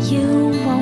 You won't.